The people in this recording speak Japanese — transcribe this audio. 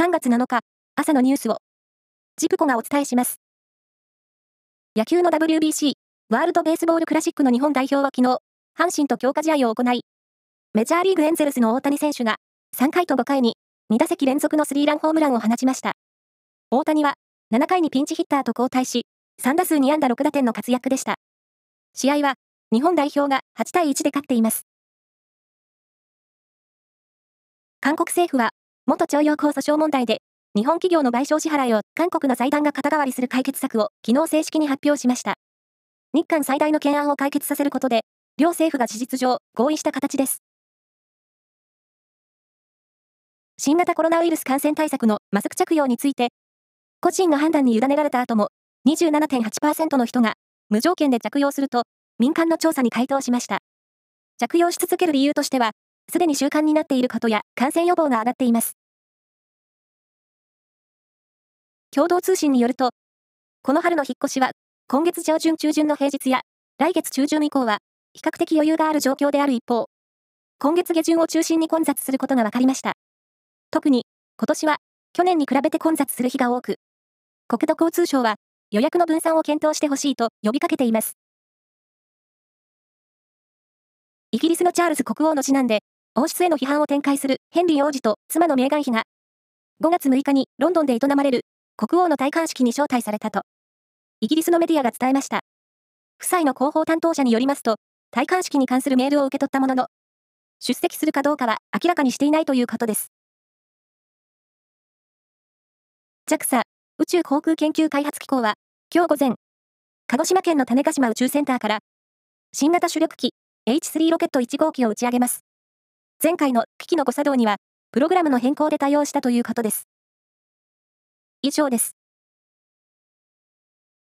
3月7日、朝のニュースを、ジプコがお伝えします。野球の WBC、ワールドベースボールクラシックの日本代表は昨日、阪神と強化試合を行い、メジャーリーグエンゼルスの大谷選手が、3回と5回に、2打席連続のスリーランホームランを放ちました。大谷は、7回にピンチヒッターと交代し、3打数2安打6打点の活躍でした。試合は、日本代表が8対1で勝っています。韓国政府は、元徴用工訴訟問題で、日本企業の賠償支払いを韓国の財団が肩代わりする解決策を昨日正式に発表しました。日韓最大の懸案を解決させることで、両政府が事実上合意した形です。新型コロナウイルス感染対策のマスク着用について、個人の判断に委ねられた後も、27.8%の人が無条件で着用すると、民間の調査に回答しました。着用し続ける理由としては、すでに習慣になっていることや感染予防が上がっています。共同通信によると、この春の引っ越しは、今月上旬中旬の平日や、来月中旬以降は、比較的余裕がある状況である一方、今月下旬を中心に混雑することが分かりました。特に、今年は、去年に比べて混雑する日が多く、国土交通省は、予約の分散を検討してほしいと呼びかけています。イギリスのチャールズ国王の次男で、王室への批判を展開するヘンリー王子と妻のメーガン妃が、5月6日にロンドンで営まれる国王の戴冠式に招待されたと、イギリスのメディアが伝えました。夫妻の広報担当者によりますと、戴冠式に関するメールを受け取ったものの、出席するかどうかは明らかにしていないということです。JAXA 宇宙航空研究開発機構は、今日午前、鹿児島県の種子島宇宙センターから、新型主力機 H3 ロケット1号機を打ち上げます。前回の機器の誤作動には、プログラムの変更で対応したということです。以上です。